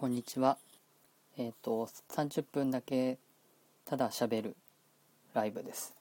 こんにちは。えっ、と30分だけただ喋るライブです。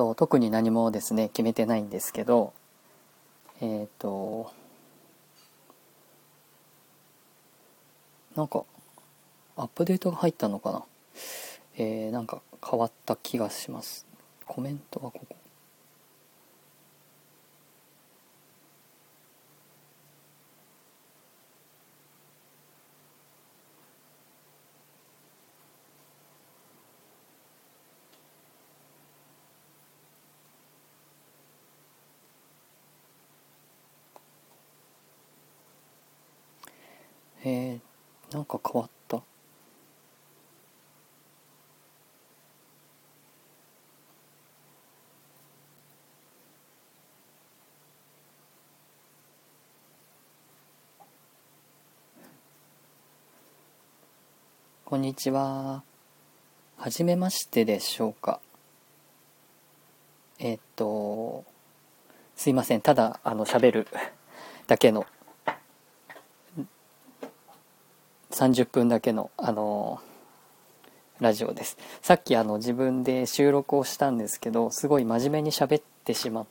と特に何もですね決めてないんですけどえっ、となんかアップデートが入ったのかな？えー、なんか変わった気がします。コメントはここ。えー、なんか変わった？こんにちは。はじめましてでしょうか。えっと、すいません。ただ、あの、喋るだけの30分だけのあのラジオです。さっきあの自分で収録をしたんですけどすごい真面目に喋ってしまっ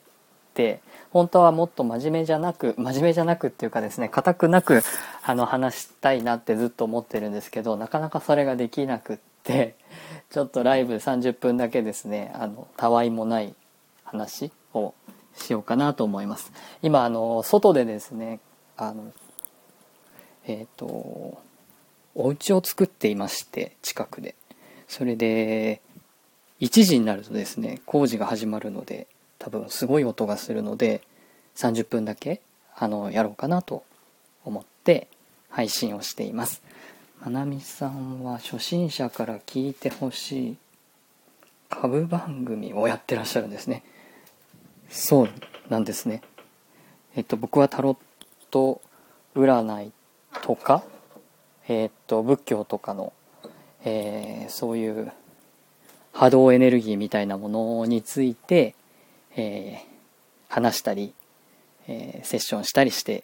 て本当はもっと真面目じゃなく真面目じゃなくっていうかですね固くなくあの話したいなってずっと思ってるんですけどなかなかそれができなくってちょっとライブ30分だけですねあのたわいもない話をしようかなと思います。今あの外でですねあのえっ、とお家を作っていまして近くで。それで1時になるとですね工事が始まるので多分すごい音がするので30分だけあのやろうかなと思って配信をしています。まなみさんは初心者から聞いてほしい株番組をやってらっしゃるんですね。そうなんですね。えっと僕はタロット占いとかえーっと仏教とかの、えーそういう波動エネルギーみたいなものについて、えー話したり、えーセッションしたりして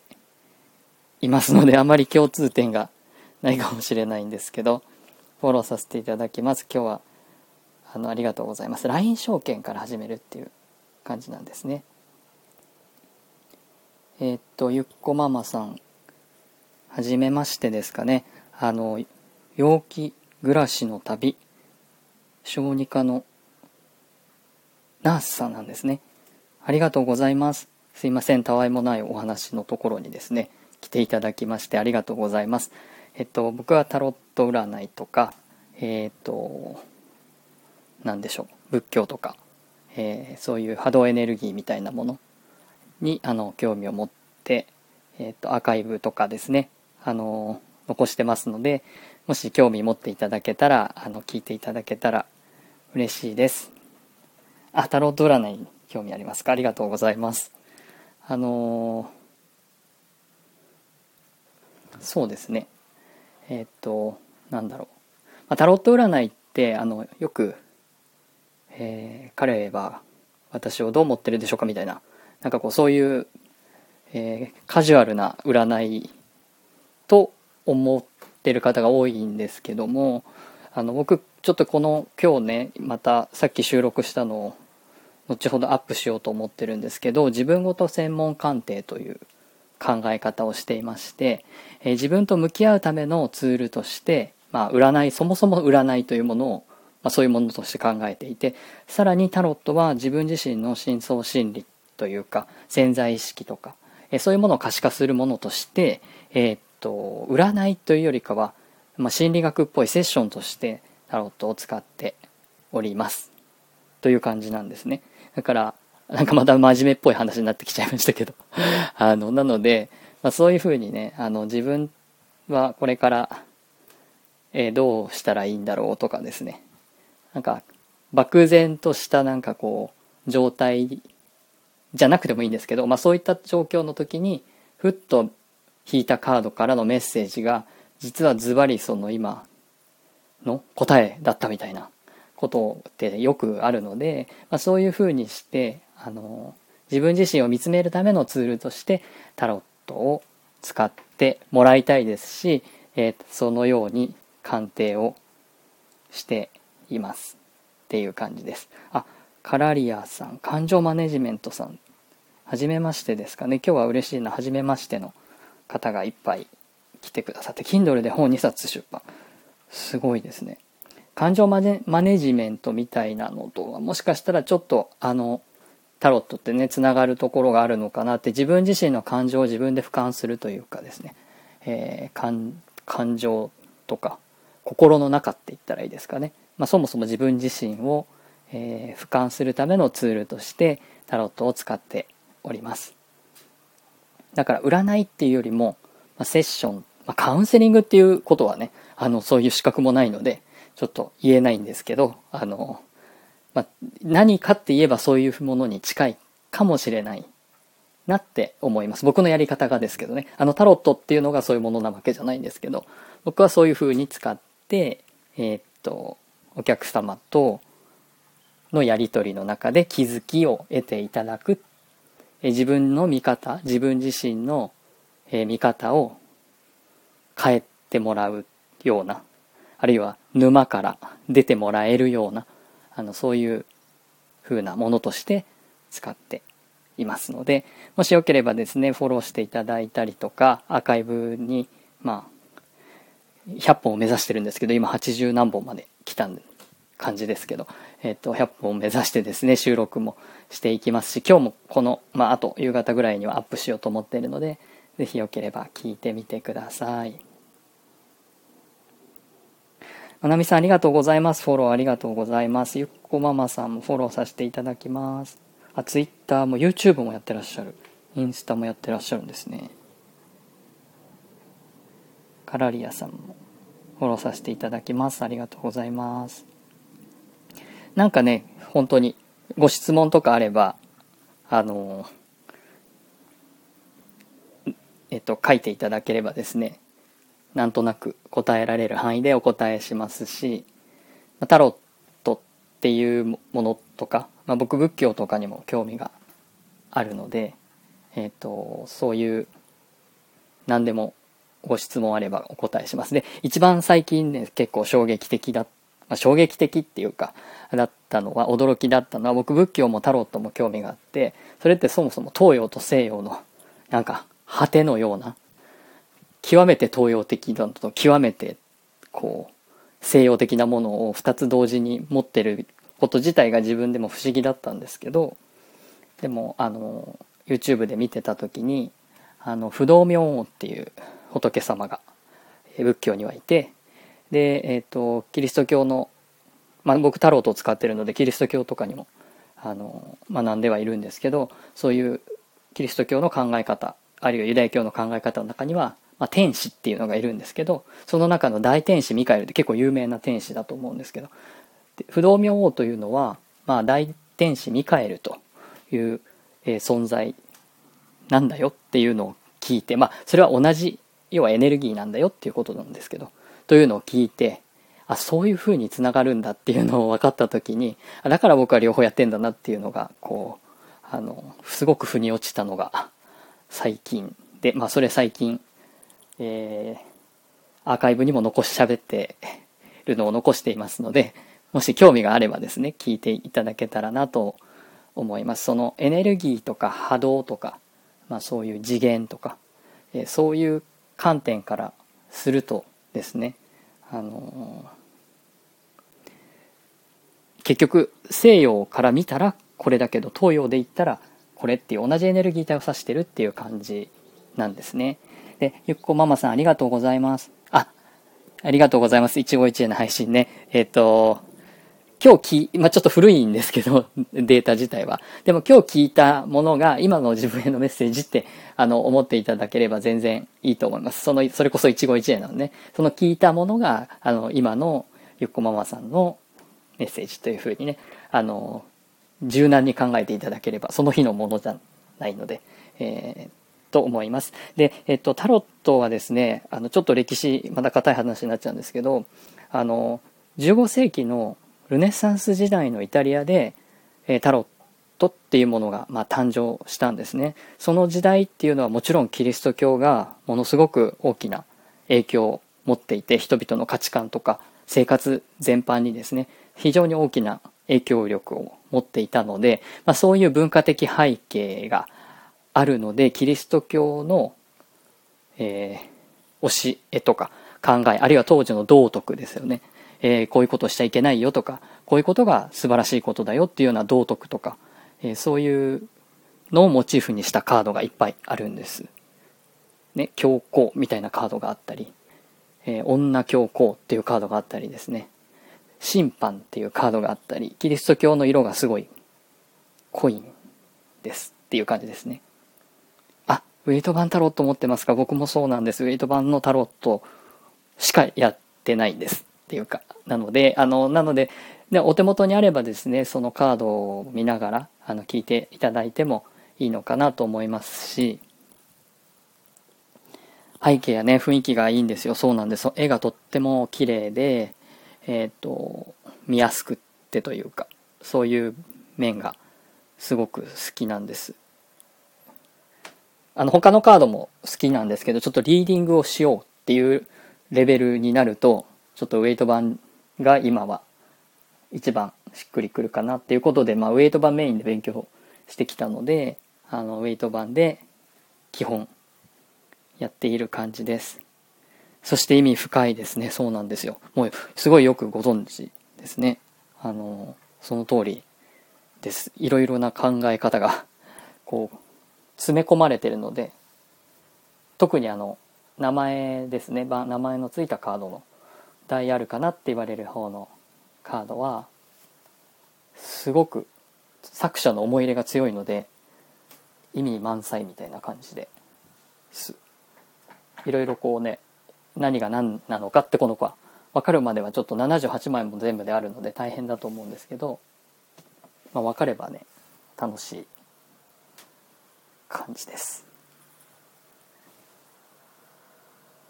いますのであまり共通点がないかもしれないんですけどフォローさせていただきます。今日はあのありがとうございます。LINE 証券から始めるっていう感じなんですね。えーっとゆっこママさんはじめましてですかね。あの、陽気暮らしの旅、小児科のナースさんなんですね。ありがとうございます。すいません、たわいもないお話のところにですね、来ていただきましてありがとうございます。えっと、僕はタロット占いとか、えっと、なんでしょう、仏教とか、えーそういう波動エネルギーみたいなものにあの興味を持って、えっとアーカイブとかですねあの残してますのでもし興味持っていただけたらあの聞いていただけたら嬉しいです。あタロット占いに興味ありますか？ありがとうございます。あのそうですね。えっとなんだろう、まあ、タロット占いってあのよく、えー彼は私をどう思ってるでしょうかみたいななんかこうそういう、えーカジュアルな占いと思ってる方が多いんですけどもあの僕ちょっとこの今日ねまたさっき収録したのを後ほどアップしようと思ってるんですけど自分ごと専門鑑定という考え方をしていまして、えー自分と向き合うためのツールとして、まあ、占いそもそも占いというものを、まあ、そういうものとして考えていてさらにタロットは自分自身の深層心理というか潜在意識とか、えーそういうものを可視化するものとして、えーと占いというよりかは、まあ、心理学っぽいセッションとしてタロットを使っております。という感じなんですね。だからなんかまた真面目っぽい話になってきちゃいましたけど。あのなので、まあ、そういうふうにねあの自分はこれから、えーどうしたらいいんだろうとかですね。なんか漠然としたなんかこう状態じゃなくてもいいんですけど、まあ、そういった状況の時にふっと引いたカードからのメッセージが実はズバリその今の答えだったみたいなことってよくあるので、まあ、そういうふうにしてあの自分自身を見つめるためのツールとしてタロットを使ってもらいたいですし、えー、そのように鑑定をしていますっていう感じです。あ、カラリアさん、感情マネジメントさん、はじめましてですかね。今日は嬉しいな、はじめましての方がいっぱい来てくださって、Kindle で本2冊出版。すごいですね。感情マネマネジメントみたいなのとはもしかしたらちょっとあのタロットってねつながるところがあるのかなって自分自身の感情を自分で俯瞰するというかですね、えー、感情とか心の中って言ったらいいですかね、まあ、そもそも自分自身を、えー、俯瞰するためのツールとしてタロットを使っておりますだから占いっていうよりも、まあ、セッション、まあ、カウンセリングっていうことはねあのそういう資格もないのでちょっと言えないんですけど、あの、まあ、何かって言えばそういうものに近いかもしれないなって思います。僕のやり方がですけどね。あのタロットっていうのがそういうものなわけじゃないんですけど、僕はそういう風に使って、えー、っと、お客様とのやり取りの中で気づきを得ていただく。え自分の見方、自分自身の、見方を変えてもらうようなあるいは沼から出てもらえるようなあのそういう風なものとして使っていますのでもしよければですねフォローしていただいたりとかアーカイブにまあ100本を目指してるんですけど今80何本まで来た感じですけど、えっと100本を目指してですね収録もしていきますし今日もこの、まあ、あと夕方ぐらいにはアップしようと思っているので是非よければ聞いてみてください。まなみさんありがとうございます。フォローありがとうございます。ゆっこママさんもフォローさせていただきます。あ、ツイッターも YouTube もやってらっしゃる。インスタもやってらっしゃるんですね。カラリアさんもフォローさせていただきます。ありがとうございます。なんかね、本当にご質問とかあれば、あのえっと、書いていただければですね、なんとなく答えられる範囲でお答えしますしタロットっていうものとか、まあ、僕仏教とかにも興味があるので、えーと、そういう何でもご質問あればお答えします。で一番最近ね結構衝撃的だっまあ、衝撃的っていうかだったのは驚きだったのは僕仏教もタロットも興味があってそれってそもそも東洋と西洋のなんか果てのような極めて東洋的だと極めてこう西洋的なものを2つ同時に持ってること自体が自分でも不思議だったんですけどでもあの YouTube で見てた時にあの不動明王っていう仏様が仏教にはいてで、えーと、キリスト教の、まあ、僕タロットを使ってるのでキリスト教とかにもあの学んではいるんですけどそういうキリスト教の考え方あるいはユダヤ教の考え方の中にはまあ、天使っていうのがいるんですけどその中の大天使ミカエルって結構有名な天使だと思うんですけど不動明王というのは、まあ、大天使ミカエルという、えー、存在なんだよっていうのを聞いてまあそれは同じ要はエネルギーなんだよっていうことなんですけどというのを聞いてあそういうふうにつながるんだっていうのを分かった時にだから僕は両方やってんだなっていうのがこうあのすごく腑に落ちたのが最近でまあそれ最近えー、アーカイブにも残し喋ってるのを残していますので、もし興味があればですね、聞いていただけたらなと思います。そのエネルギーとか波動とか、まあそういう次元とか、えー、そういう観点からするとですね、あのー、結局西洋から見たらこれだけど東洋で言ったらこれっていう同じエネルギー体を指してるっていう感じなんですね。で、ゆっこママさんありがとうございます。あ、ありがとうございます。一期一会の配信ね。えっ、ー、と、今日聞まあ、ちょっと古いんですけど、データ自体は。でも今日聞いたものが今の自分へのメッセージって、あの、思っていただければ全然いいと思います。その、それこそ一期一会なのね。その聞いたものが、あの、今のゆっこママさんの、メッセージというふうにね、あの、柔軟に考えていただければ、その日のものじゃないので、えー、と思います。で、えっと、タロットはですね、あの、ちょっと歴史、まだ硬い話になっちゃうんですけど、あの、15世紀のルネサンス時代のイタリアで、えー、タロットっていうものが、まあ、誕生したんですね。その時代っていうのはもちろんキリスト教がものすごく大きな影響を持っていて、人々の価値観とか生活全般にですね、非常に大きな影響力を持っていたので、まあ、そういう文化的背景があるので、キリスト教の、えー、教えとか考え、あるいは当時の道徳ですよね。えー、こういうことしちゃいけないよとか、こういうことが素晴らしいことだよっていうような道徳とか、えー、そういうのをモチーフにしたカードがいっぱいあるんです。ね、教皇みたいなカードがあったり、えー、女教皇っていうカードがあったりですね、審判っていうカードがあったり、キリスト教の色がすごい濃いんですっていう感じですね。あ、ウェイト版タロット持ってますか？僕もそうなんです。ウェイト版のタロットしかやってないんです。っていうか、なので、あの、なので、でお手元にあればですね、そのカードを見ながら、あの、聞いていただいてもいいのかなと思いますし、背景やね、雰囲気がいいんですよ。そうなんです。絵がとっても綺麗で、えっ、ー、と、見やすくってというか、そういう面がすごく好きなんです。あの、他のカードも好きなんですけど、ちょっとリーディングをしようっていうレベルになると、ちょっとウェイト版が今は一番しっくりくるかなっていうことで、まあ、ウェイト版メインで勉強してきたので、あの、ウェイト版で基本やっている感じです。そして意味深いですね。そうなんですよ。もうすごいよくご存知ですね。あの、その通りです。いろいろな考え方が、こう、詰め込まれてるので、特にあの、名前ですね。名前のついたカードの大あるかなって言われる方のカードはすごく作者の思い入れが強いので意味満載みたいな感じです。いろいろこうね何が何なのかってこの子は分かるまではちょっと78枚も全部であるので大変だと思うんですけど、まあ、分かればね楽しい感じです。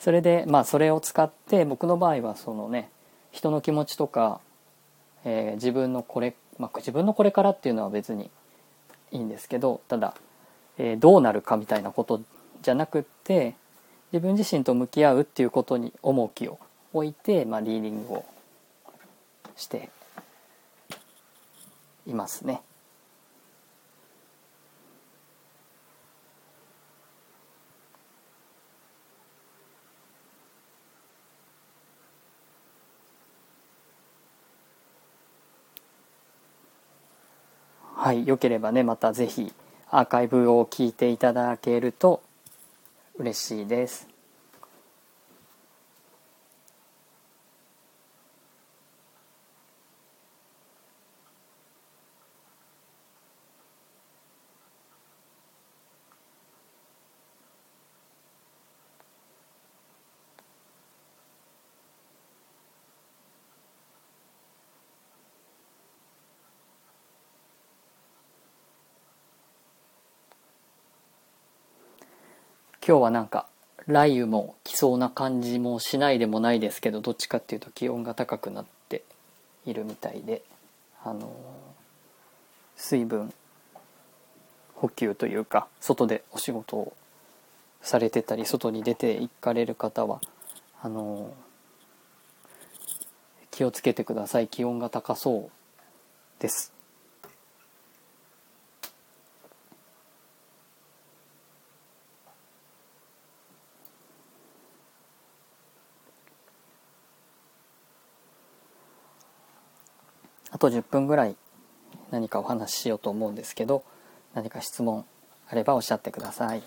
それでまあそれを使って僕の場合はそのね人の気持ちとか、えー、自分のこれ、まあ、自分のこれからっていうのは別にいいんですけどただ、えー、どうなるかみたいなことじゃなくって自分自身と向き合うっていうことに重きを置いて、まあ、リーディングをしていますね。はい、よければね、また是非アーカイブを聞いていただけると嬉しいです。今日はなんか雷雨も来そうな感じもしないでもないですけどどっちかっていうと気温が高くなっているみたいであの水分補給というか外でお仕事をされてたり外に出て行かれる方はあの気をつけてください。気温が高そうです。と10分ぐらい何かお話ししようと思うんですけど何か質問あればおっしゃってください。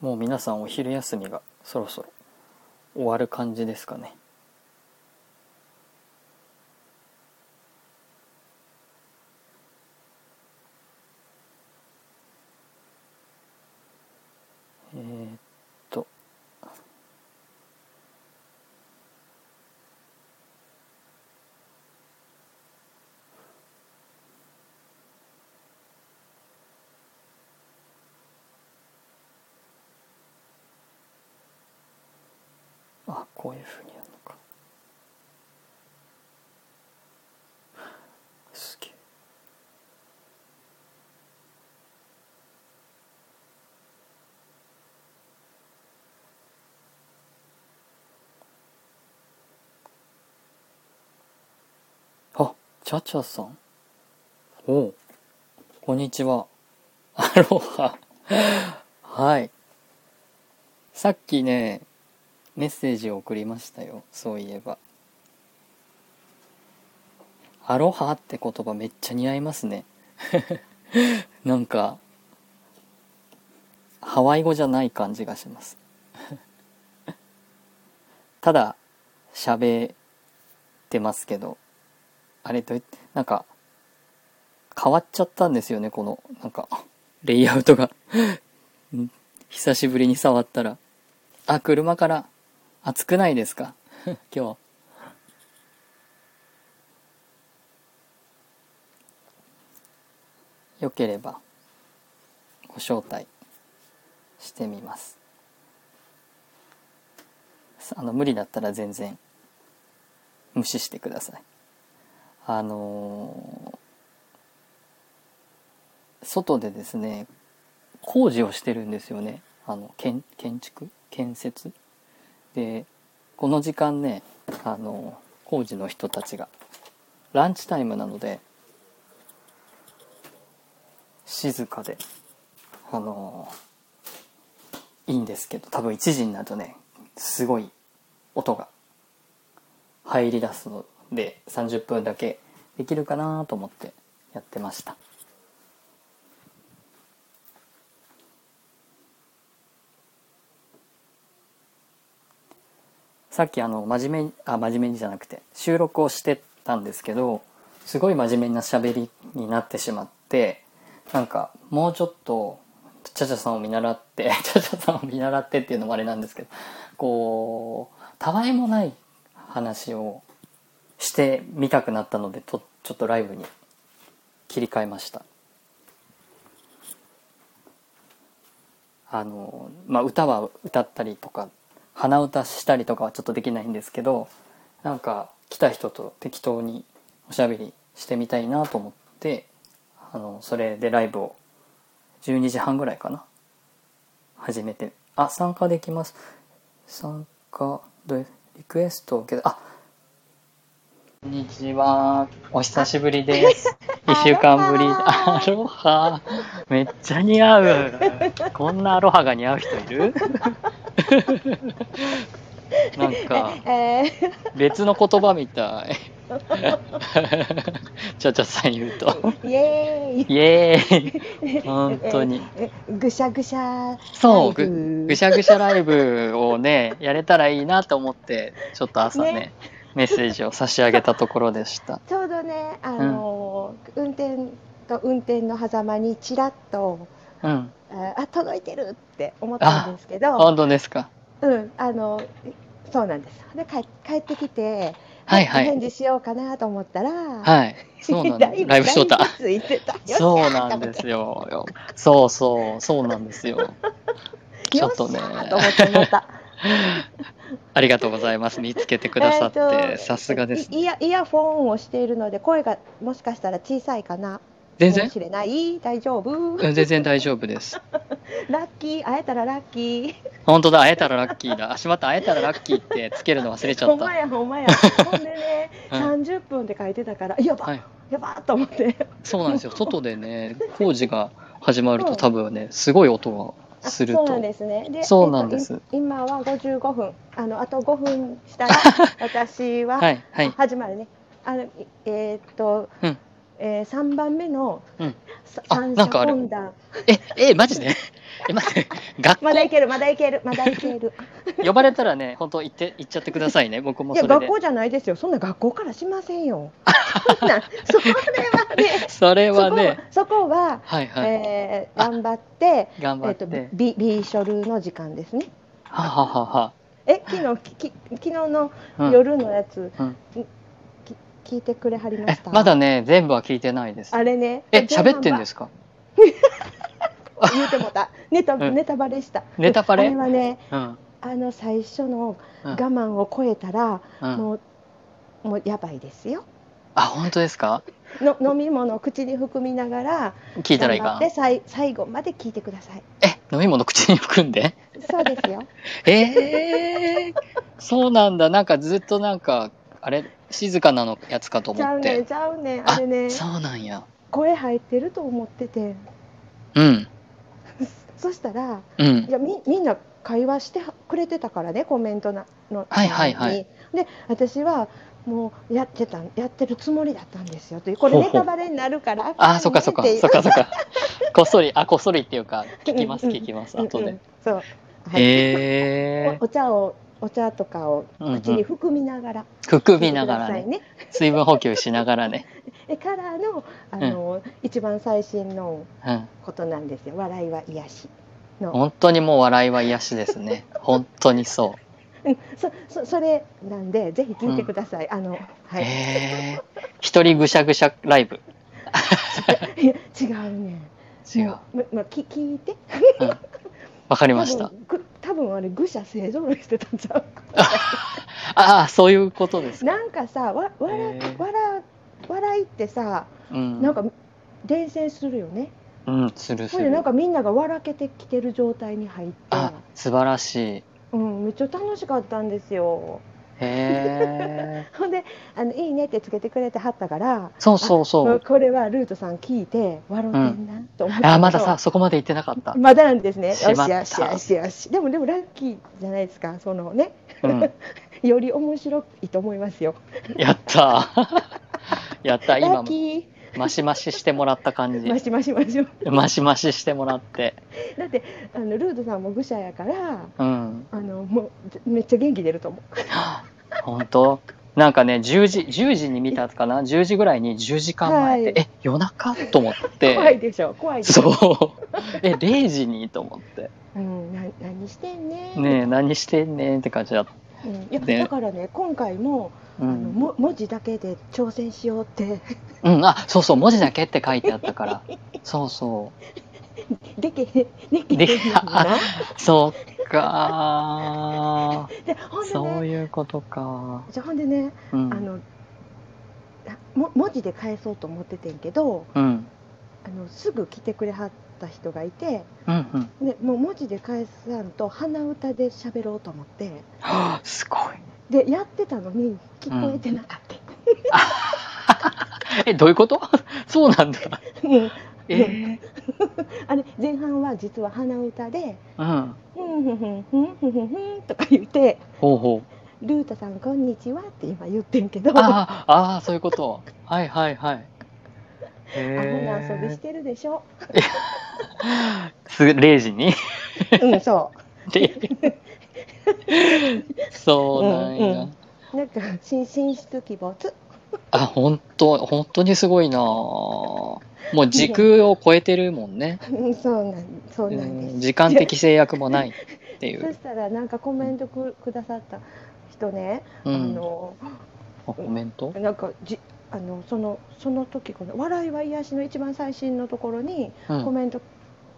もう皆さんお昼休みがそろそろ終わる感じですかね。えーっとあこういうふうにやるのか。すげえ。あチャチャさん。おう。こんにちは。アロハ。はい。さっきねメッセージを送りましたよ。そういえば。アロハって言葉めっちゃ似合いますね。なんかハワイ語じゃない感じがします。ただ喋ってますけどあれどうやってなんか変わっちゃったんですよねこのなんかレイアウトが。久しぶりに触ったら。あ車から暑くないですか？今日。よければご招待してみます。あの無理だったら全然無視してください。あのー外でですね工事をしてるんですよね。あの建建築？建設？でこの時間ねあの工事の人たちがランチタイムなので静かであのいいんですけど多分1時になるとねすごい音が入り出すので30分だけできるかなと思ってやってました。さっきあの真面目あ真面目にじゃなくて収録をしてたんですけどすごい真面目な喋りになってしまってなんかもうちょっとチャチャさんを見習ってチャチャさんを見習ってっていうのもあれなんですけどこうたわいもない話をしてみたくなったのでとちょっとライブに切り替えました。あのまあ歌は歌ったりとか鼻歌したりとかはちょっとできないんですけどなんか来た人と適当におしゃべりしてみたいなと思ってあのそれでライブを12時半ぐらいかな始めて。あ参加できます。参加でリクエストを受けあこんにちは。お久しぶりです。一週間ぶり。アロハ。めっちゃ似合う。こんなアロハが似合う人いる？なんかえー、別の言葉みたい。ちゃちゃさん言うと。イエーイ。イエーイ。本当に。えぐしゃぐしゃそうライブ。ぐぐしゃぐしゃライブをねやれたらいいなと思ってちょっと朝ねね。メッセージを差し上げたところでした。ちょうどねあのー、運転と運転の狭間にちらっとうん。ああ届いてるって思ったんですけど。本当ですか。うんあのそうなんです。で帰帰ってきてはいはい。返事しようかなと思ったら、はい。そうなんです。ライブしとった。そうなんですよ。よそうそうそうなんですよ。ちょっとね。ありがとうございます。見つけてくださっえーてとさすがです。いイヤイヤフォンをしているので声がもしかしたら小さいかな全然？かもしれない。大丈夫。うん全然大丈夫です。ラッキー。会えたらラッキー。本当だ。会えたらラッキーだ。あしまった。会えたらラッキーってつけるの忘れちゃほんまったやほんまや。ほんでね、うん30分って書いてたからやば、はい。やばと思って。そうなんですよ。外でね工事が始まると多分ねすごい音があすると。そうなんですね。でそうなんです。えっとい今は55分。あのあと5分したら 私は、はいはい。始まるね。あのいえーっと、うんえー、3番目の、三者懇談ええマジで？え、待って、学まだいけるまだいけるまだいける。校、呼ばれたらね、本当行って、行っちゃってくださいね。僕もそれで。学。校じゃないですよ。そんな学校からしませんよ。そ んなそれはね。それはね、そこそこは、はいはい。えー頑張って頑張っえってと。は B, B 書類の時間ですね。ははは。え昨日きき昨日のうん夜のやつ、うん。き聞いてくれはりまえした、まだね、全部は聞いてないです。あれね。え、喋ってんですすか言うてもた。ネタ,、うん。ネタバレした。ネタバレ？あれはねうん。あの最初のうん。我慢を超えたら、うん。もうもうやばいですよ。あ、本当ですか？の飲み物を口に含みながら聞いたらいいか？頑張って最最後まで聞いてください。え、飲み物口に含んで？そうですよ。えー、そうなんだ。なんかずっとなんか、あれ、静かなのやつかとちゃ思って。うねんちゃうねんあれねそうなんや。声入ってると思っててうん。そしたらうんい。やみみんな会話してくれてたからねコメントなのはいはいはいで私はもうやってたやってるつもりだったんですよというこれネタバレになるから あー、そっかそっか。そっかそっか。こっそり、あ、こっそりっていうか、聞きますうんうん聞きます。うん後でうん。そう、はいへおお茶をお茶とかをうんうん口に含みながらー。含みながらね。水分補給しながらね。でからのあの、一番最新のうん。ことなんですよ笑いは癒しの、本当にもう笑いは癒しですね。本当にそうん、そそそれなんでぜひ聞いてください、あのう。はい、へー。一人ぐしゃぐしゃライブ。いや違うね違うままき聞いてうんわかりました多。分あれ愚者勢ぞろいしてたんちゃう ああ、そういうことですか。なんかさわ笑へー笑笑いってさうん。なんか伝染するよね、うん、するするなん。かみんなが笑けてきてる状態に入ってあ、素晴らしい。うん、めっちゃ楽しかったんですよへえ。ほんであの「いいね」ってつけてくれてはったからそうそうそう。もこれはルートさん聞いて笑ってんなと思って、あ、まださ、そこまで行ってなかった。まだなんですねよしよしよしよしでもでもラッキーじゃないですかそのねうん。より面白いと思いますよやったー。やったー。ラ今ッ、キマシマシしてもらった感じー。マシマシマシマシマシしてもらって。だってあのルートさんも愚者やからうん。あのもうめっちゃ元気出ると思う本当？なんかね、10時、10時に見たかな ?10 時ぐらいに10時間前で、はいえ、夜中？と思って。怖いでしょ？怖いでしょ？そう。え、0時に？と思って。うん、な何してんねねえ、何してんねんって感じだった。うん、いやでだからね今回も、うあのん。も文字だけで挑戦しようってうん、あ、そうそう、文字だけって書いてあったから。そうそでけへんでけへん。そうかでほんでねそういうことか。じゃあほんでね、うん。あのあも文字で返そうと思っててんけどうん。あのすぐ来てくれはった人がいてうんうん。でもう文字で返さんと鼻歌で喋ろうと思ってはあ、すごい。でやってたのに聞こえてなかった、え、どういうこと？そうなんだ。うんえあれ前半は実は鼻歌でー、うん。「ふんふんふんふんふんふんふん」とか言ってほうほう。「ルータさんこんにちは」って今言ってんけどああ、ああ、そういうこと。はいはいはい。アホな遊びしてるでしょ。す0時に？うん、そで そうなんや。うんう。なんか、寝寝室鬼没。あ、本当本当にすごいなぁもう時空を超えてるもんね。うん、そうなん、そううなんです。ん時間的制約もないっていう。そしたら、なんかコメントくくださった人ね、あうん。の、あコメント？なんか、じ、あの、その、その時、この笑いは癒しの一番最新のところに、うん。コメント。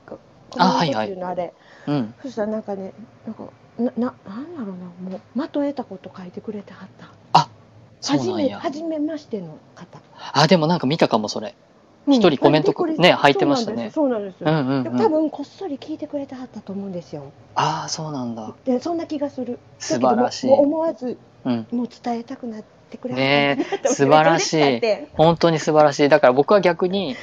コあメントっていうのあれ、うん。そしたら、なんかね、なんか、な、な、なんだろうな、もう、まとえたこと書いてくれてはった。初め、そうなんや。初めましての方。あ、でもなんか見たかも、それ。うん一人コメントくりね入ってましたねそうなんです。うそうなんですんうんうん。でも多分こっそり聞いてくれてはったと思うんですよ。ああ、そうなんだ。でそんな気がする。素晴らしいだけどももう思わずうん。もう伝えたくなってくれはったなと思って素晴らしい本当に素晴らしい。だから僕は逆に、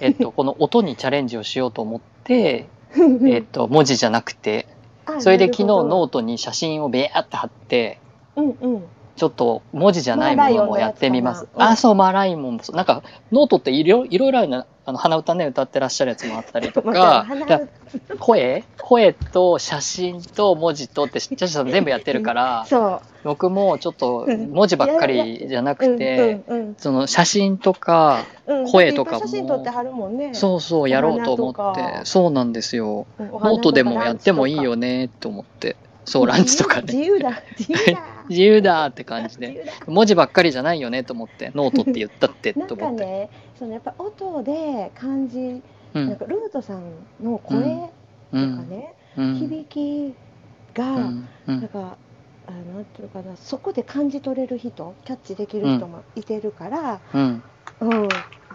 えっと、この音にチャレンジをしようと思って、えっと、文字じゃなくて、あそれで昨日ノートに写真をベーって貼って、うんうんちょっと文字じゃないものもやってみます。あ、そう、マーライオンもそう。なんか、ノートっていろいろいろあるな、あの、鼻歌ね、歌ってらっしゃるやつもあったりと まか声？声と写真と文字とって、ちゃちゃさん全部やってるから、そ僕もちょっと文字ばっかりじゃなう。くて、その写真とか、声とかもいっぱい写真撮ってはるもんね。そうそうやろうと思って、そうなんですよ。ノートでもやってもいいよねって思って。そう、ランチとかね。自由だ、自由だ。自由だって感じで。文字ばっかりじゃないよねと思って、ノートって言ったってなん と思って。かね、そのやっぱ音で感じ、うん。なんかルートさんの声とかうん。ね、うん。響きが。なんか、あなんていうかな、そこで感じ取れる人、キャッチできる人もいてるから、うん。うん、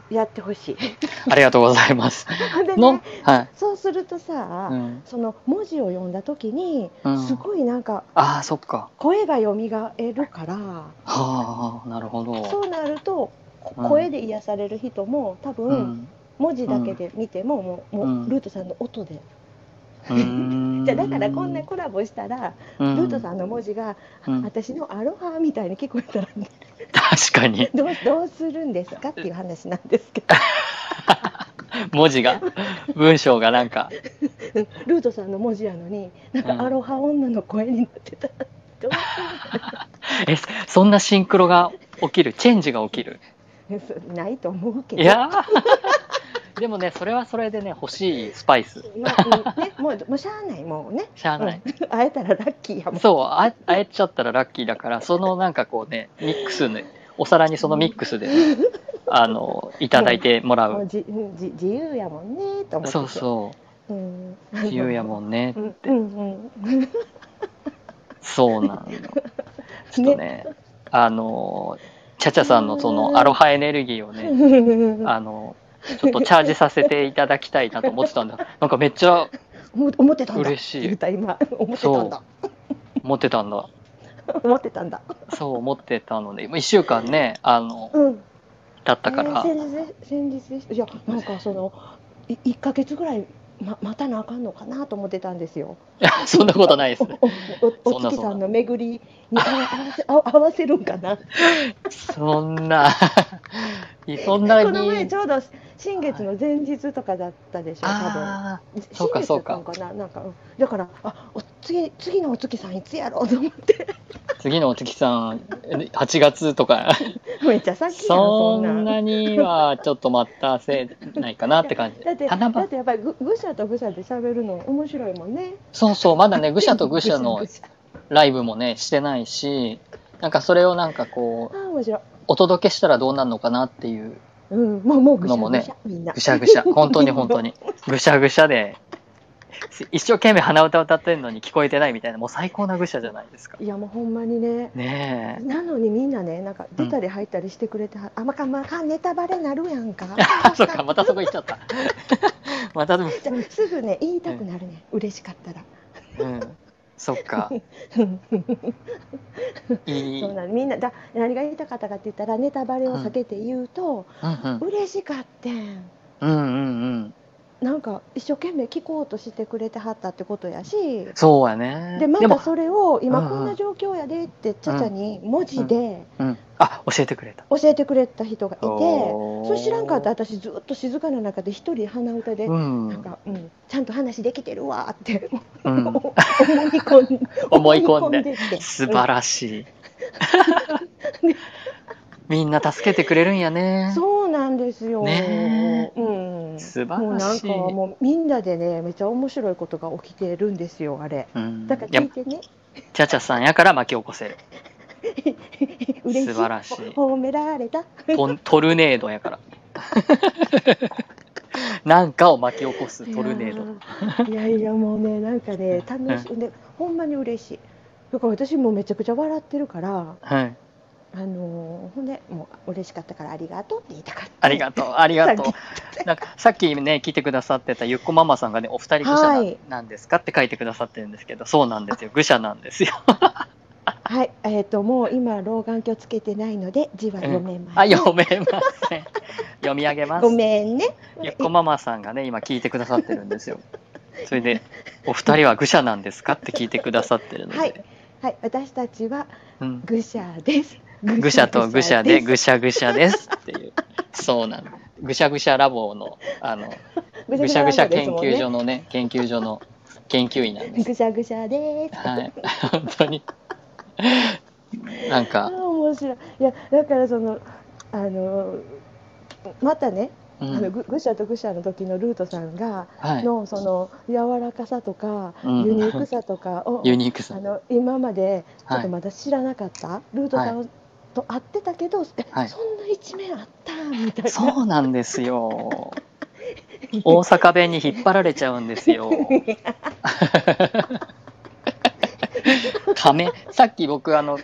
やってほしい。ありがとうございます。でのね、、はい。そうするとさ、うん。その文字を読んだ時に、うんすごいなんかああ、そっか。声が蘇るから、はあ、なるほど。そうなると、声で癒される人も多分、うん。文字だけで見ても、もうルートさんの音で、じゃあだからこんなコラボしたら、うん。ルートさんの文字が、うん。私のアロハみたいに聞こえたら、確かに。どうどうするんですかっていう話なんですけど、文字が、文章がなんか、うんルートさんの文字やのに、なんうんかアロハ女の声になってた。ら、どうえ、そんなシンクロが起きる、チェンジが起きる？ないと思うけど。いやーでもね、それはそれでね、欲しいスパイス。まあうんね、もうもうしゃあないもうね。しゃあない。うん会えたらラッキーやもん。そう、あ会えちゃったらラッキーだから、そのなんかこうね、ミックスね、お皿にそのミックスで、あの、いただいてもらう。もうじうんじ自由やもんねと思ってて。そうそう。ん、う、自由やもんねう。んうんうん。そうなの。ちょっとね、あの、チャチャさんのそのアロハエネルギーをね、あの、ちょっとチャージさせていただきたいなと思ってたんだ。なんかめっちゃ思思ってたんだ。嬉しい今思ってたんだ。持ってたんだ。思ってたんだ。そう思ってたので、一週間ね、あの、うん。だったから、えー先日先日いやなんかそのい一ヶ月ぐらいま待たなあかんのかなと思ってたんですよ。そんなことないです。おおお月さんの巡りに合わせ合わせるんかな。そんな、そんなこの前にち、ょうど新月の前日とかだったでしょ、多分。ああ、そうか新月そうかだったんかな、なんか、うんだから、あ、お次、次のお月さんいつやろうと思って。次のお月さん、8月とか、めっちゃさっきやん、そそんな。にはちょっと待たせないかなって感じ。だって、だってやっぱりぐ、ぐしゃとぐしゃで喋るの面白いもんね。そうそう、まだね、愚者と愚者の ライブもね、してないし、なんかそれをなんかこう。お届けしたらどうなるのかなっていう、うん、もう、もうぐしゃぐしゃ、みんな。ぐしゃぐしゃ、本当に本当に、ぐしゃぐしゃで、一生懸命鼻歌歌ってるのに聞こえてないみたいな、もう最高な愚者じゃないですか。いや、もうほんまにね。ねえ。なのにみんなね、なんか出たり入ったりしてくれては、あまかまかネタバレなるやんか。あ、そっか、またそこ行っちゃった。またでも、すぐね言いたくなるね、嬉しかったら。うん。そっか。いい。そうなのみんなだ何が言いたかったかって言ったらネタバレを避けて言うと、うんうん。嬉しかってんうんうんうん。なんか一生懸命聞こうとしてくれてはったってことやしそうやね。でまたそれを今うんうんこんな状況やでってちゃちゃに文字でうん。あ、教えてくれた。教えてくれた人がいて、それ知らんかった私ずっと静かな中で一人鼻歌で、うん。なんか、うん、ちゃんと話できてるわって、うん思い込ん思い込んで 素晴らしい。みんな助けてくれるんやね。そうなんですよ。ねうん。素もうなん晴らしい。かもうみんなでねめっちゃ面白いことが起きてるんですよあれ。うん、だから聞いてね。チャチャさんやから巻き起こせる。嬉しい。素晴らしい褒められた。トントルネードやから。なんかを巻き起こすトルネード。いやいやもうねなんかね楽しいでほんまに嬉しい。だから私もめちゃくちゃ笑ってるからはい。あのーほんでもう嬉しかったからありがとうって言いたかった。ありがとう、ありがとう。なんかさっきね、聞いてくださってたゆっこママさんがね、お二人愚者な,、はいなんですか？って書いてくださってるんですけど、そうなんですよ。愚者なんですよ。はいえっ、ともう今老眼鏡つけてないので字は読めます。あ、読めません。読み上げます。ごめんね。ゆっこママさんがね、今聞いてくださってるんですよ。それで、お二人は愚者なんですか？って聞いてくださってるので、はい。はい、私たちはうん、愚者です。愚者と愚者で愚ぐしゃぐしゃですっていう。そうなの。ぐしゃぐしゃラボの、あの、ぐしゃぐしゃ研究所のね、研究所の研究員なんです。ぐしゃぐしゃです。はい。本当に。なんあか、面白い。いや、だからその、あの、またね、うあのん。ぐ愚者と愚者の時のルートさんが、はい。のその柔らかさとか、うんユニークさとかをユニークさあ。の今までちょっはい。とまだ知らなかった、ルートさんと会ってたけど、えはいそんな一面あったみたいな。そうなんですよ。大阪弁に引っ張られちゃうんですよ。仮面、さっき僕あの、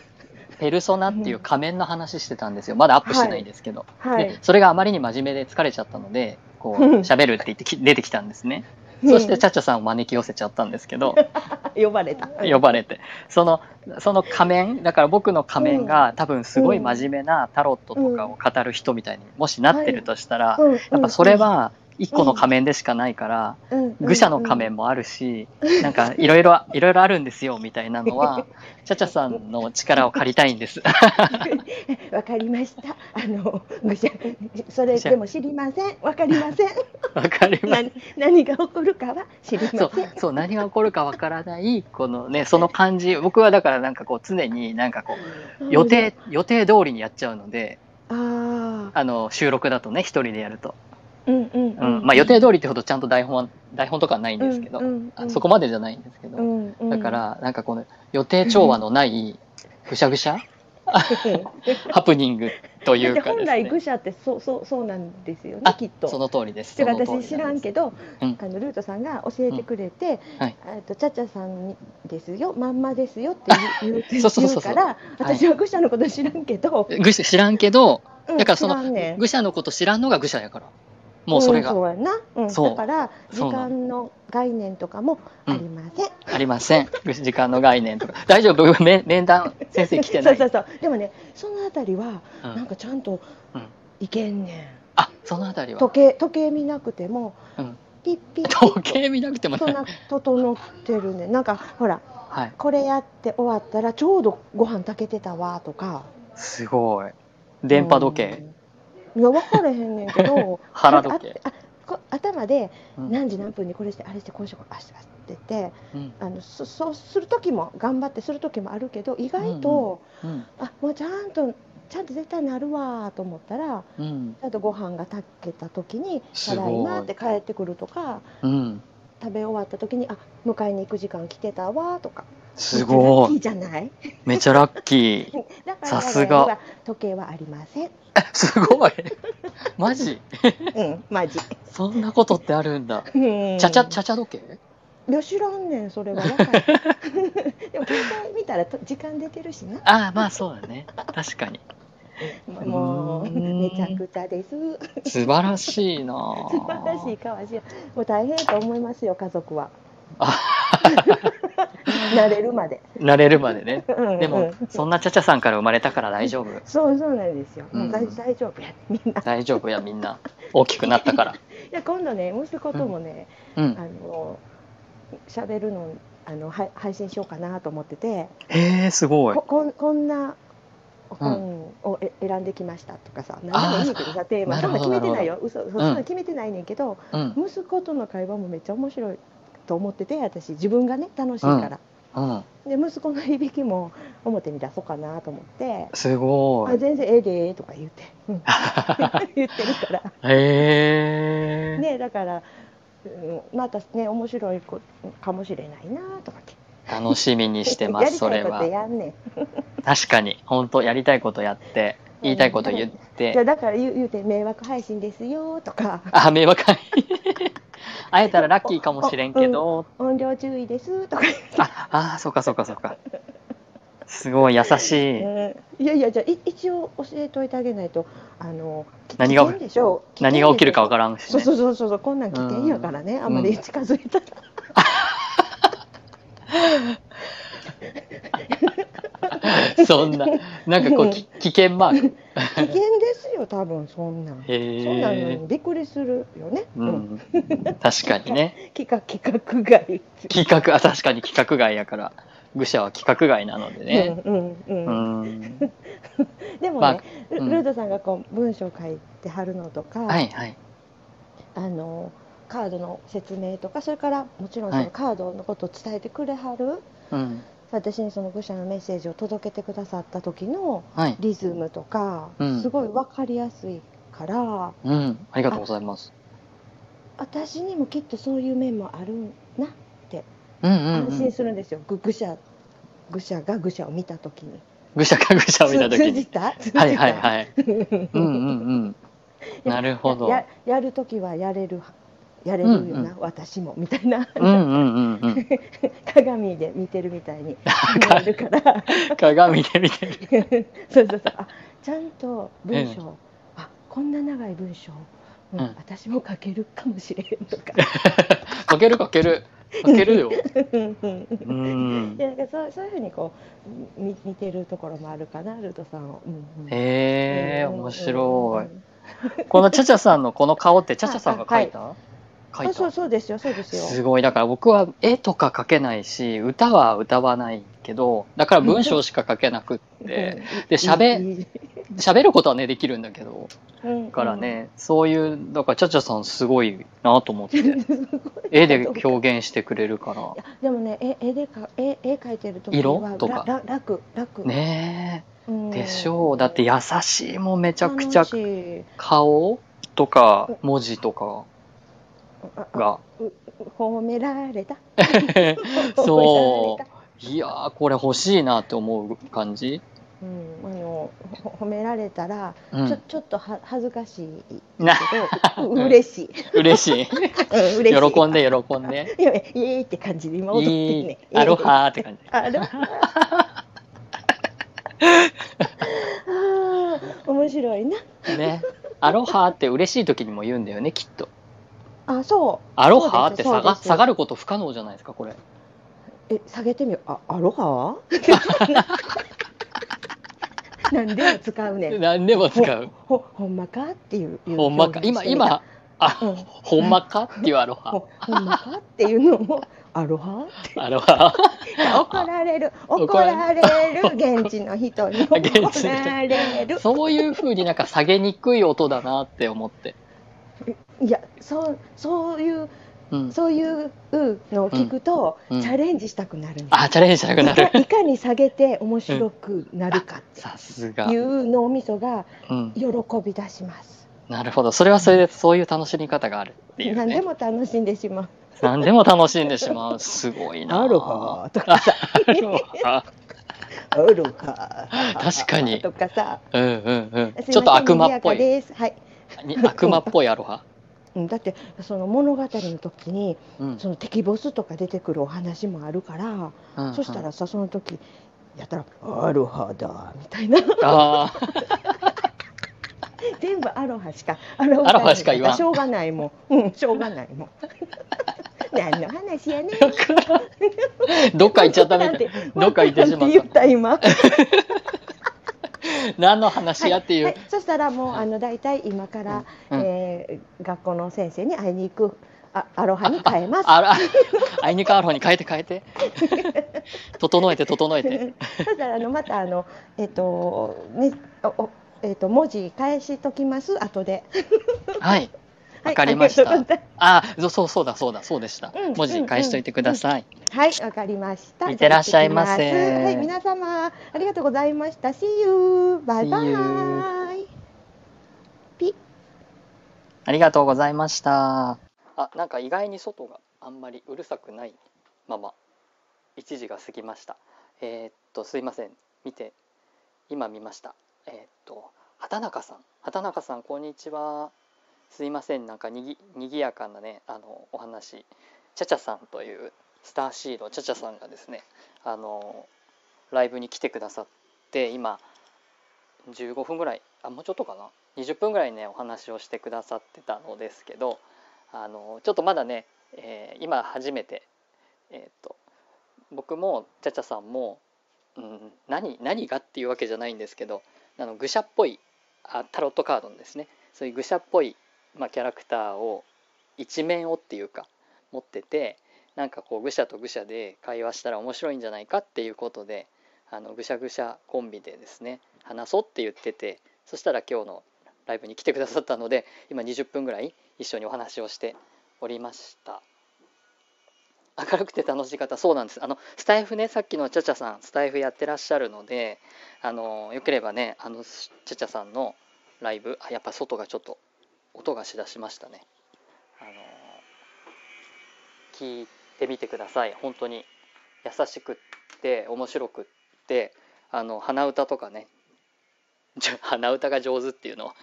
ペルソナっていう仮面の話してたんですよ。まだアップしてないんですけど。はいで、それがあまりに真面目で疲れちゃったので、こう、う ん喋るって言ってき出てきたんですね。そして、チャチャさんを招き寄せちゃったんですけど、呼ばれた。呼ばれて。その、その仮面、だから僕の仮面が多分すごい真面目なタロットとかを語る人みたいにもしなってるとしたら、うん。やっぱそれ、は一個の仮面でしかないから、愚者の仮面もあるし、なんかいろいろ、いろいろあるんですよみたいなのは、チャチャさんの力を借りたいんです。わかりました。あの、愚者、それでも知りません。わかりません。わかります。何、何が起こるかは知りません。そう、そう、何が起こるかわからない、このね、その感じ、僕はだからなんかこう常になんかこう、予定、予定通りにやっちゃうので、ああ、あの、収録だとね、一人でやると。うんうんうん。まあ予定通りってほどちゃんと台本は、台本とかはないんですけど、あそこまでじゃないんですけど、うんうん、だから、なんかこの予定調和のない、ぐしゃぐしゃ？ハプニングというか本ですね。来愚者ってそうそうそうなんですよねあきっと。その通りです。私知らんけど、うん。あのルートさんが教えてくれて、とチャチャさんにですよまんまですよって言う言うから私は愚者のこと知らんけど、ぐし知らんけど、うんだからそのねん。愚者のこと知らんのが愚者やから。もうそれが。んそうやな、うん、だから時間の概念とかもありません、ありません。時間の概念とか。大丈夫？面面談先生来てない。そうそうそう。でもねそのあたりはうん。なんかちゃんとうん。いけんねん。あ、そのあたりは。時計時計見なくてもうん。ピッピッ。時計見なくても整ってるねなんかほらはい。これやって終わったらちょうどご飯炊けてたわとか。すごい。電波時計。うんいや分からへんねんけど 腹時計。ああこ頭でうん何時何分にこれしてあれしてこうしてこうあしてあしてってうんあのそそうする時も頑張ってする時もあるけど意外と、うん。あもうちゃんとちゃんと絶対なるわと思ったらうん。ちゃんとご飯が炊けた時に「ただいま」って帰ってくるとかうん。食べ終わった時に「あ迎えに行く時間来てたわ」とかすごい。じゃない？めちゃラッキー。さすが時計はありません。すごい。マジ？うん、マジ。そんなことってあるんだ。うんちゃちゃ、ちゃちゃ時計？いや知らんねんそれは でも携帯見たらと時間出てるしなああ、まあそうだね。確かに。もうめちゃくちゃです素晴らしいなぁ 素晴らしいかわしいもう大変と思いますよ家族はあ 慣れるまで、慣れるまでね。うんでもうん、そんなちゃちゃさんから生まれたから大丈夫。そうそうなんですよ、大丈夫やみんない大丈夫や、みんな。大きくなったから。や今度ね息子ともね、うん。あの喋るのあのはい配信しようかなと思っててへえ、すごいこ。こんこんな本をえ選んできましたとかさ何でもいいけどさテーマそんな決めてないよ嘘そんな決めてないねんけど、うん。息子との会話もめっちゃ面白いと思ってて私自分がね楽しいから、うん。で息子の響きも表に出そうかなと思ってすご「あい。全然ええで」とか言って、うん 言ってるからへえ。ねだから、うんまたね面白い子かもしれないなとかって楽しみにしてます、そ れやりたいことは。やんねん確かに。本当やりたいことやって、言いたいこと言っじゃて。あだから言う言うて迷惑配信ですよとかあ、迷惑会。会えたらラッキーかもしれんけど。音量注意です。とか。あ、あー、そうかそうかそうか。すごい優しい。うんいやいやじゃあい一応教えておいてあげないと。あの何がでしょ？う。何が起きるかわからんんしね。そうそうそうそう。こんなん危険やからね、うんあんまり近づいたら、そんな、なんかこう、き危険マーク。危険ですよ多分そんなん、へそんなのびっくりするよね、ううんん。確かにね。企画企画外企画、あ、確かに企画外やから。愚者は規格外なのでね。うんうんううんん。でもね、まあうんルルードさんがこう文章書いてはるのとか、はいはい。あのカードの説明とかそれからもちろんそはいのカードのことを伝えてくれはる、うん。私にその愚者のメッセージを届けてくださった時のはい。リズムとか、うんすごい分かりやすいからうん。ありがとうございます。私にもきっとそういう面もあるなってうんうん、安心うん。するんですよ、ぐ愚者愚者が愚者を見た時に愚者か愚者を見たときに。通じた？通じた？はいはいはい。うんうんうん。なるほど。ややる時はやれるやれるよな、うんうん。私もみたいな、うんうんうんうん。鏡で見てるみたいに見えるから。鏡で見てる。そうそうそう。あちゃんと文章、あこんな長い文章、うんうん。私も書けるかもしれへんとか。かけるかける。かけるよ。うん。うん。うん。でなんかそうそういうふうにこう見見てるところもあるかなルトさんを、うんうん。へえ、うん。面白い。うん。このチャチャさんのこの顔ってチャチャさんが描いた？描い。あそうたそうですよそうですよ。すごい。だから僕は絵とか描けないし、歌は歌わないけど、だから文章しか書けなくって、で喋いい喋ることはね、できるんだけど、うんだからね、そういう、だからチャチャさんすごいなと思って、絵で表現してくれるから。でもね絵絵でか絵絵描いてる時色はとか。ら楽楽、ねうん。え。でしょう。だって優しいもんめちゃくちゃ。顔とか文字とかが。褒められた？そう。いやー、これ欲しいなって思う感じ？うん、あのほ褒められたら、うんちょちょっとは恥ずかしいなけどう嬉しい、嬉しい。うん、嬉しい喜んで喜んで。いやいやイエーイって感じで今踊っていいるね。アロハーって感じ。アロハあー面白いなね。アロハーって嬉しい時にも言うんだよね、きっと。あそう。アロハ？ーって下が下がること不可能じゃないですか、これ。え下げてみよう。あアロハ？なんでも使うねん。何でも使う。ほほんまか？っていうほんまか？今、今、あ、うん。ほんまか？っていうアロハ。ほほんまか？っていうのもアロハ？アロハ？怒られる。怒怒らられる現地の人に 怒られる。そういう風になんか下げにくい音だなって思って。いやそうそういううん。そういうのを聞くと、うんうんチャレンジしたくなるあ、チャレンジしたくなる。いかいかに下げて面白くなるかってさすが。いう脳みそがうん。喜び出します。なるほど。それはそれで、そういう楽しみ方があるっていうね。何でも楽しんでしまう。何でも楽しんでしまう。すごいな。アロハとかさ、アロハ。アロハ確かにとかさ、うんうんうん。ちょっと悪魔っぽい。はい。に悪魔っぽいアロハ？うんだってその物語の時にうん。その敵ボスとか出てくるお話もあるから、うんそしたらさその時やったらアロハだみたいな。全部アロハしかアロハしか言わんしょうがないもん。うんしょうがないもん。何の話やねん。どっか行っちゃったみたい。どっか行ってしまっ。た。何の話やっていう。はい、そしたらもうあの大体今から、うんうんえー学校の先生に会いに行くあアロハに変えます。あら、あいにくアロハに変えて変えて。整えて整えて。そしたらあのまたあのえっ、とねおおえっ、と文字返しときます後で。はい。はいわかりましたありがとうございあ、そうそうだそうだそうでしたうん。文字返しといてください。ますはいわかりました。いってらっしゃいませはい皆様ありがとうございました。See you バイバイ。ピありがとうございました。あ、なんか意外に外があんまりうるさくないまま1時が過ぎました。えーっとすいません。見て今見ました。えーっと畑中さん、畑中さんこんにちは。すいません。なんかにぎにぎやかなねあのお話、チャチャさんというスターシードチャチャさんがですねあのライブに来てくださって今15分ぐらいあもうちょっとかな？20分ぐらいねお話をしてくださってたのですけどあのちょっとまだね、えー今初めて、えー、と僕もちゃちゃさんも、うん、何何がっていうわけじゃないんですけどあの愚者っぽいあタロットカードのですね。そういう愚者っぽい、まあ、キャラクターを一面をっていうか持っててなんかこう愚者と愚者で会話したら面白いんじゃないかっていうことであのぐしゃぐしゃコンビでですね話そうって言っててそしたら今日のライブに来てくださったので今20分ぐらい一緒にお話をしておりました。明るくて楽しい方そうなんです。あのスタイフねさっきのちゃちゃさんスタイフやってらっしゃるのであのよければねあのちゃちゃさんのライブあやっぱ外がちょっと音がしだしましたね。あの聞いてみてください。本当に。優しくって面白くってあの鼻歌とかね。鼻歌が上手っていうのを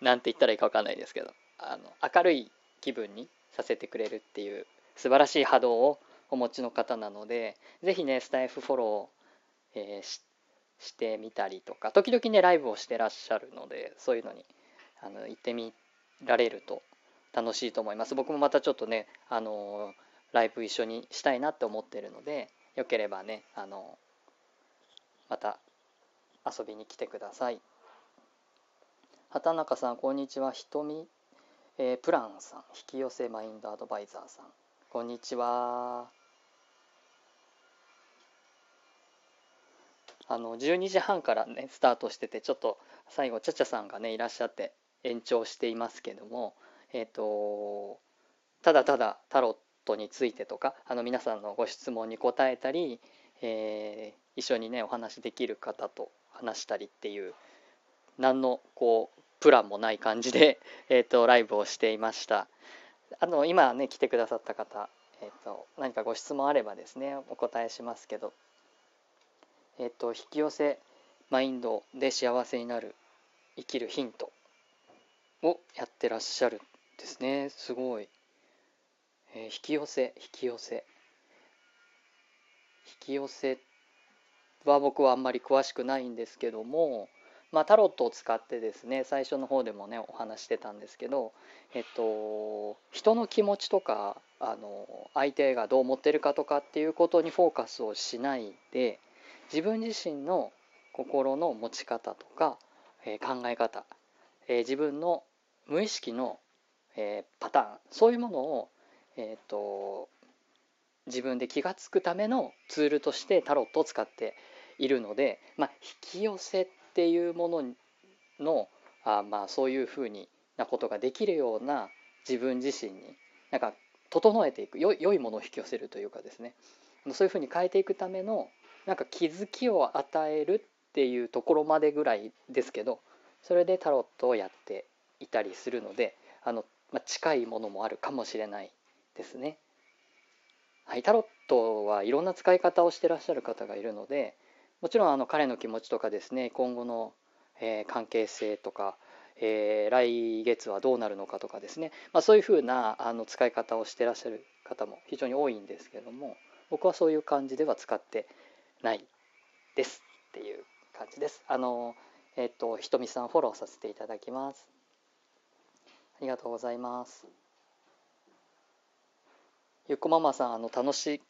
何 て言ったらいいか分かんないですけど。あの明るい気分にさせてくれるっていう素晴らしい波動をお持ちの方なので是非ねスタイフフォロー、えー、してみたりとか時々ねライブをしてらっしゃるのでそういうのにあの行ってみられると楽しいと思います。僕もまたちょっとねあのライブ一緒にしたいなって思ってるのでよければねあのまた遊びに来てください。畑中さんこんにちは。ひとみ、えー、プランさん引き寄せマインドアドバイザーさん。こんにちは。あの12時半からねスタートしててちょっと最後ちゃちゃさんがねいらっしゃって延長していますけどもえ、ー、とただただタロットについてとかあの皆さんのご質問に答えたり、えー、一緒にねお話できる方と話したりっていう何のこうプランもない感じで、えーと、ライブをしていました。あの今ね来てくださった方、えーと、何かご質問あればですねお答えしますけどえ、ー、と引き寄せマインドで幸せになる生きるヒント。をやってらっしゃるんですね。すごい、えー、引き寄せ引き寄せ。引き寄せは僕はあんまり詳しくないんですけどもまあ、タロットを使ってですね最初の方でもねお話してたんですけど、えっと、人の気持ちとかあの相手がどう思ってるかとかっていうことにフォーカスをしないで自分自身の心の持ち方とか、えー、考え方、えー、自分の無意識の、えー、パターン。そういうものを、えーと、自分で気が付くためのツールとしてタロットを使っているので、まあ、引き寄せっていうもののあまあそういうふうになことができるような自分自身になんか整えていく良いものを引き寄せるというかですね。そういうふうに変えていくためのなんか気づきを与えるっていうところまでぐらいですけどそれでタロットをやっていたりするのであの、まあ、近いものもあるかもしれないですね。はい、タロットはいろんな使い方をしてらっしゃる方がいるのでもちろんあの彼の気持ちとかですね今後の、えー、関係性とか、えー、来月はどうなるのかとかですね、まあ、そういうふうなあの使い方をしてらっしゃる方も非常に多いんですけども僕はそういう感じでは使ってないですっていう感じです。あのえっ、ー、とひとみさんフォローさせていただきます。ありがとうございます。ゆっこママさんあの楽し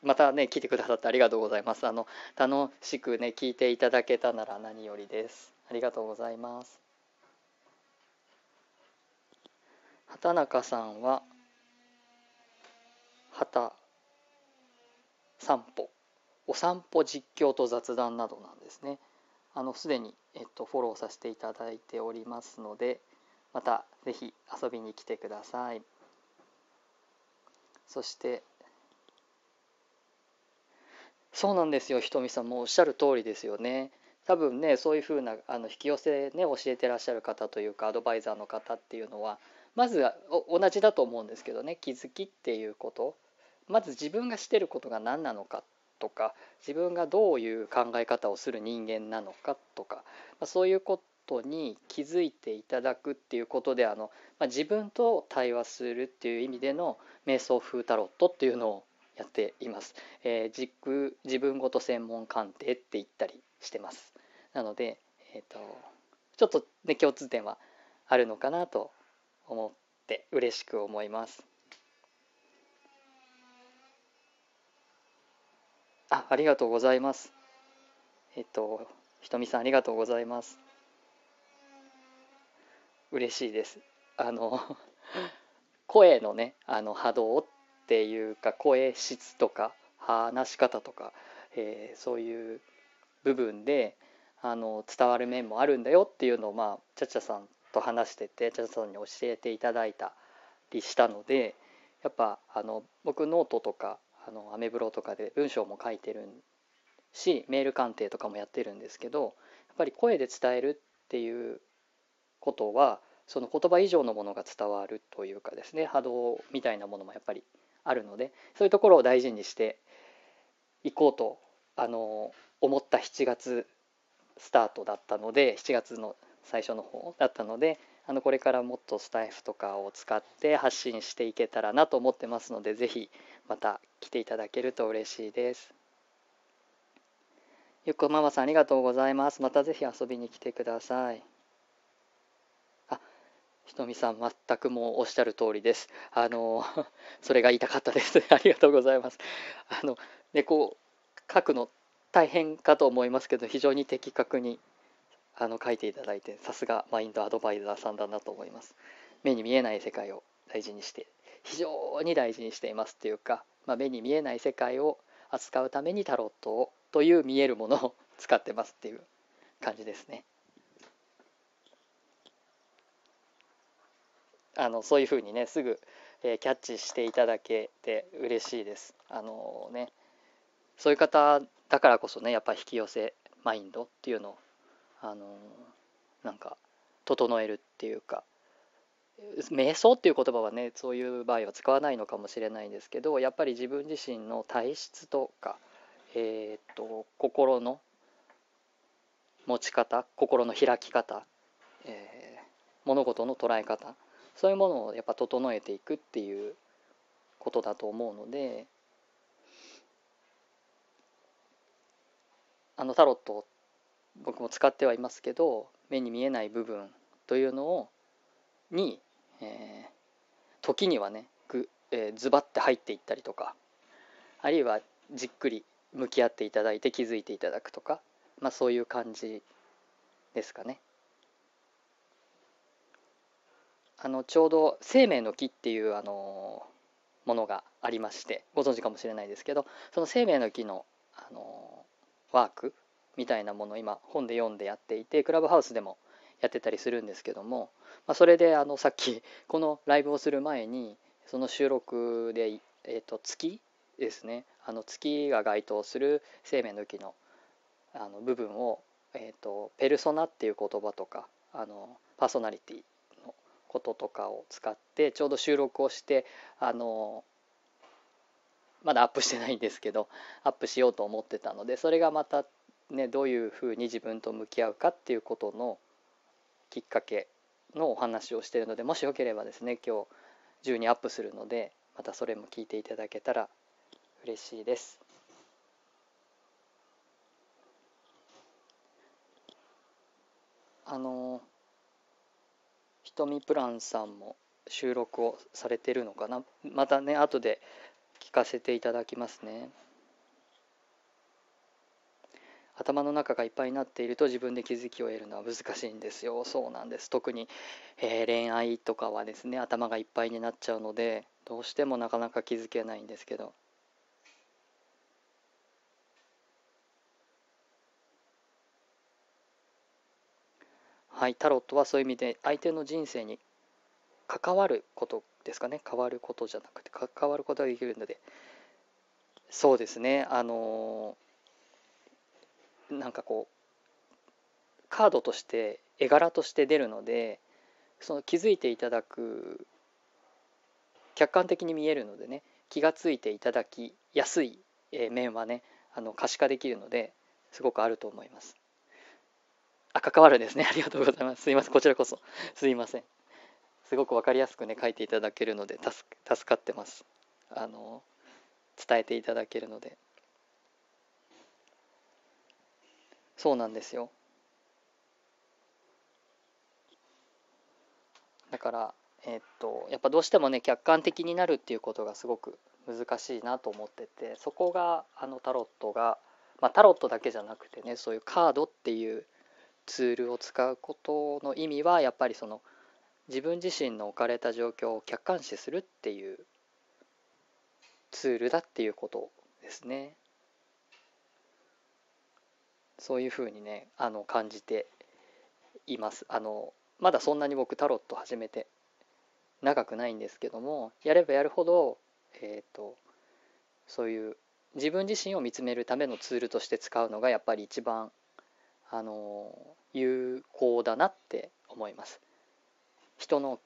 またね聞いてくださってありがとうございます。あの楽しくね聞いていただけたなら何よりです。ありがとうございます。畑中さんは畑散歩。お散歩実況と雑談などなんですね。あのすでに、えっと、フォローさせていただいておりますのでまた是非遊びに来てください。そしてそうなんですよ。ひとみさんもおっしゃる通りですよね。多分ねそういうふうなあの引き寄せね教えてらっしゃる方というかアドバイザーの方っていうのはまず同じだと思うんですけどね。気づきっていうこと。まず自分がしてることが何なのかとか自分がどういう考え方をする人間なのかとか、まあ、そういうことに気づいていただくっていうことであの、まあ、自分と対話するっていう意味での瞑想風タロットっていうのをやっています。えー、軸自分ごと専門鑑定って言ったりしてます。なので、えーと、ちょっとね共通点はあるのかなと思って嬉しく思います。あありがとうございます。えっ、とひとみさんありがとうございます。嬉しいです。あの 声のねあの波動っていうか声質とか話し方とか、えー、そういう部分であの伝わる面もあるんだよっていうのをまあちゃちゃさんと話しててちゃちゃさんに教えていただいたりしたのでやっぱあの僕ノートとかあのアメブロとかで文章も書いてるしメール鑑定とかもやってるんですけどやっぱり声で伝えるっていうことはその言葉以上のものが伝わるというかですね波動みたいなものもやっぱりあるのでそういうところを大事にしていこうとあの思った7月スタートだったので7月の最初の方だったのであのこれからもっとスタイフとかを使って発信していけたらなと思ってますので是非また来ていただけると嬉しいです。ゆっこママさんありがとうございます。またぜひ遊びに来てください。ひとみさん全くもうおっしゃる通りです。あの、それが言いたかったです。ありがとうございます。あの、ね、こう、書くの大変かと思いますけど、非常に的確にあの書いていただいてさすがマインドアドバイザーさんだなと思います目に見えない世界を大事にして非常に大事にしていますっていうか、まあ、目に見えない世界を扱うためにタロットをという見えるものを使ってますっていう感じですねあのそういうふうにねすぐ、えー、キャッチしていただけて嬉しいです。あのー、ねそういう方だからこそねやっぱ引き寄せマインドっていうのをあのなんか整えるっていうか瞑想っていう言葉はねそういう場合は使わないのかもしれないんですけどやっぱり自分自身の体質とか、えー、っと心の持ち方心の開き方、えー、物事の捉え方そういうものをやっぱ整えていくっていうことだと思うのであのタロット僕も使ってはいますけど目に見えない部分というのをに、えー、時にはねぐ、えー、ズバッて入っていったりとかあるいはじっくり向き合っていただいて気づいていただくとか、まあ、そういう感じですかね。あのちょうど「生命の木」っていうあのものがありましてご存知かもしれないですけどその生命の木のあのワークみたいなものを今本で読んでやっていてクラブハウスでもやってたりするんですけども、まあ、それであのさっきこのライブをする前にその収録で、えー、と月ですね。あの月が該当する生命の木のあの部分を、えーと、ペルソナっていう言葉とかあのパーソナリティこととかを使ってちょうど収録をしてあのまだアップしてないんですけどアップしようと思ってたのでそれがまたね、どういうふうに自分と向き合うかっていうことのきっかけのお話をしてるのでもしよければですね今日中にアップするのでまたそれも聞いていただけたら嬉しいです。あのひとみプランさんも収録をされてるのかな？またね後で聞かせていただきますね。頭の中がいっぱいになっていると自分で気づきを得るのは難しいんですよ。そうなんです。特に、えー、恋愛とかはですね頭がいっぱいになっちゃうのでどうしてもなかなか気づけないんですけど。はいタロットはそういう意味で相手の人生に関わることですかね。変わることじゃなくて関わることができるので。そうですね。あのーなんかこうカードとして絵柄として出るのでその気づいていただく客観的に見えるのでね気が付いていただきやすい面はねあの可視化できるのですごくあると思います。あ関わるですね。ありがとうございます。すいません。こちらこそ。すいません。すごく分かりやすくね書いていただけるので助かってます。あの伝えていただけるので。そうなんですよ。だからえー、っとやっぱどうしてもね客観的になるっていうことがすごく難しいなと思っててそこがあのタロットが、まあ、タロットだけじゃなくてねそういうカードっていうツールを使うことの意味はやっぱりその自分自身の置かれた状況を客観視するっていうツールだっていうことですね。そういうふうにねあの感じています。あのまだそんなに僕タロット始めて長くないんですけどもやればやるほどえっ、ー、とそういう自分自身を見つめるためのツールとして使うのがやっぱり一番あの有効だなって思います。人の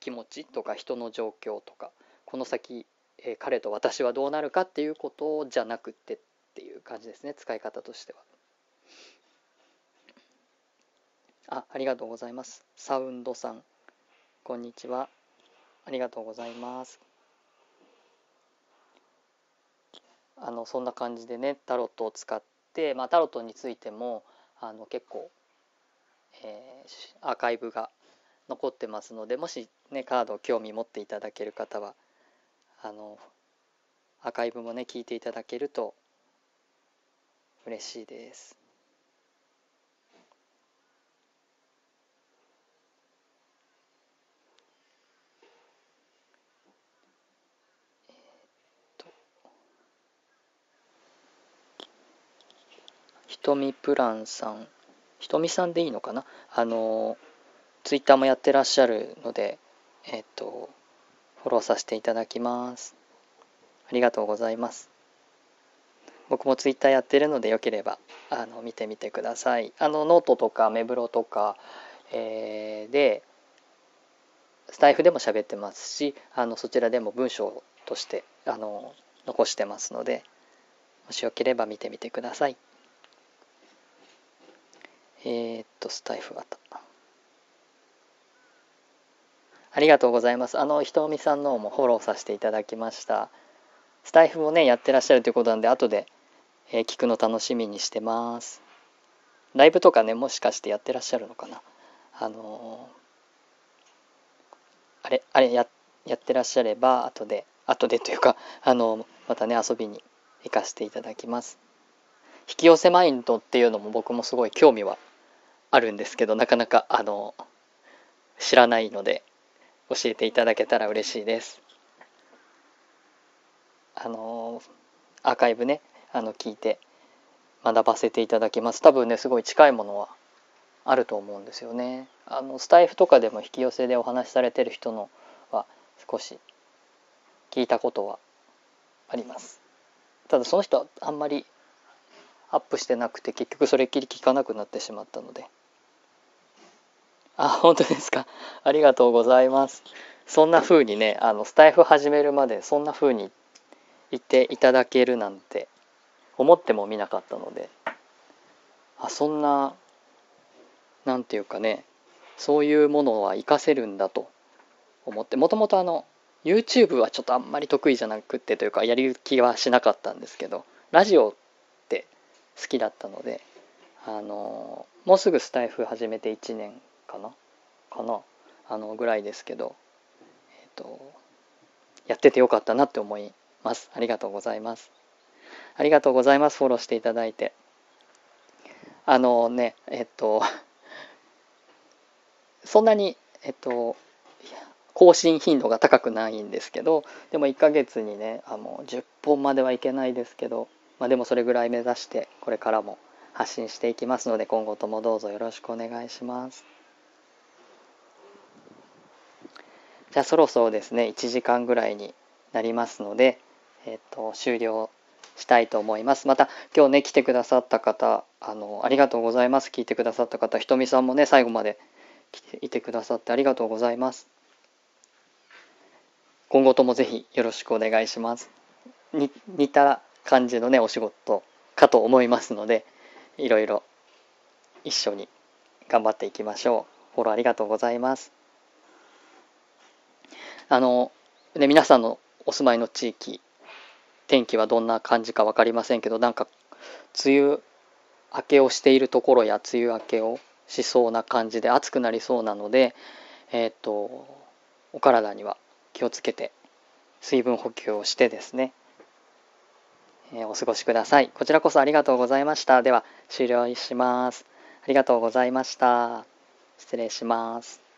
気持ちとか人の状況とかこの先、えー、彼と私はどうなるかっていうことじゃなくてっていう感じですね使い方としては。あありがとうございます。サウンドさんこんにちは。ありがとうございます。あのそんな感じでねタロットを使って、まあ、タロットについてもあの結構、えー、アーカイブが残ってますのでもしねカード興味持っていただける方はあのアーカイブもね聞いていただけると嬉しいです。ひとみプランさん。ひとみさんでいいのかな？あのツイッターもやってらっしゃるのでえっ、とフォローさせていただきます。ありがとうございます。僕もツイッターやってるのでよければあの見てみてください。あのノートとかアメブロとか、えー、でスタエフでも喋ってますしあのそちらでも文章としてあの残してますのでもしよければ見てみてください。えー、っと、スタイフ型。ありがとうございます。あの、ひとみさんのもフォローさせていただきました。スタイフもね、やってらっしゃるということなんで、後で、えー、聞くの楽しみにしてます。ライブとかね、もしかしてやってらっしゃるのかな。あのー、あれ、あれや、やってらっしゃれば、後で、後でというか、あのー、またね、遊びに行かせていただきます。引き寄せマインドっていうのも僕もすごい興味はあるんですけどなかなかあの知らないので教えていただけたら嬉しいです。あのアーカイブねあの聞いて学ばせていただきます。多分ねすごい近いものはあると思うんですよね。あのスタイフとかでも引き寄せでお話しされてる人のは少し聞いたことはあります。ただその人はあんまりアップしてなくて結局それっきり聞かなくなってしまったので。あ、本当ですか。ありがとうございます。そんな風にね、あの、スタイフ始めるまでそんな風に言っていただけるなんて思ってもみなかったので、あ、そんな、なんていうかね、そういうものは活かせるんだと思って、もともとあの、YouTube はちょっとあんまり得意じゃなくってというか、やる気はしなかったんですけど、ラジオって好きだったので、あの、もうすぐスタイフ始めて1年かな？かな？あのぐらいですけど、えっ、ー、とやっててよかったなって思います。ありがとうございます。ありがとうございます。フォローしていただいて。あのねえっ、ー、とそんなにえっ、ー、と更新頻度が高くないんですけどでも1ヶ月にねあの10本まではいけないですけど、まあ、でもそれぐらい目指してこれからも発信していきますので今後ともどうぞよろしくお願いします。じゃあそろそろですね1時間ぐらいになりますので、えっ、と終了したいと思います。また今日ね来てくださった方あのありがとうございます。聞いてくださった方ひとみさんもね最後まで来ていてくださってありがとうございます。今後ともぜひよろしくお願いします。に似た感じのねお仕事かと思いますのでいろいろ一緒に頑張っていきましょう。フォローありがとうございます。あの、ね、皆さんのお住まいの地域、天気はどんな感じか分かりませんけど、なんか、梅雨明けをしているところや梅雨明けをしそうな感じで暑くなりそうなので、えっ、ー、と、お体には気をつけて、水分補給をしてですね、えー、お過ごしください。こちらこそありがとうございました。では、終了します。ありがとうございました。失礼します。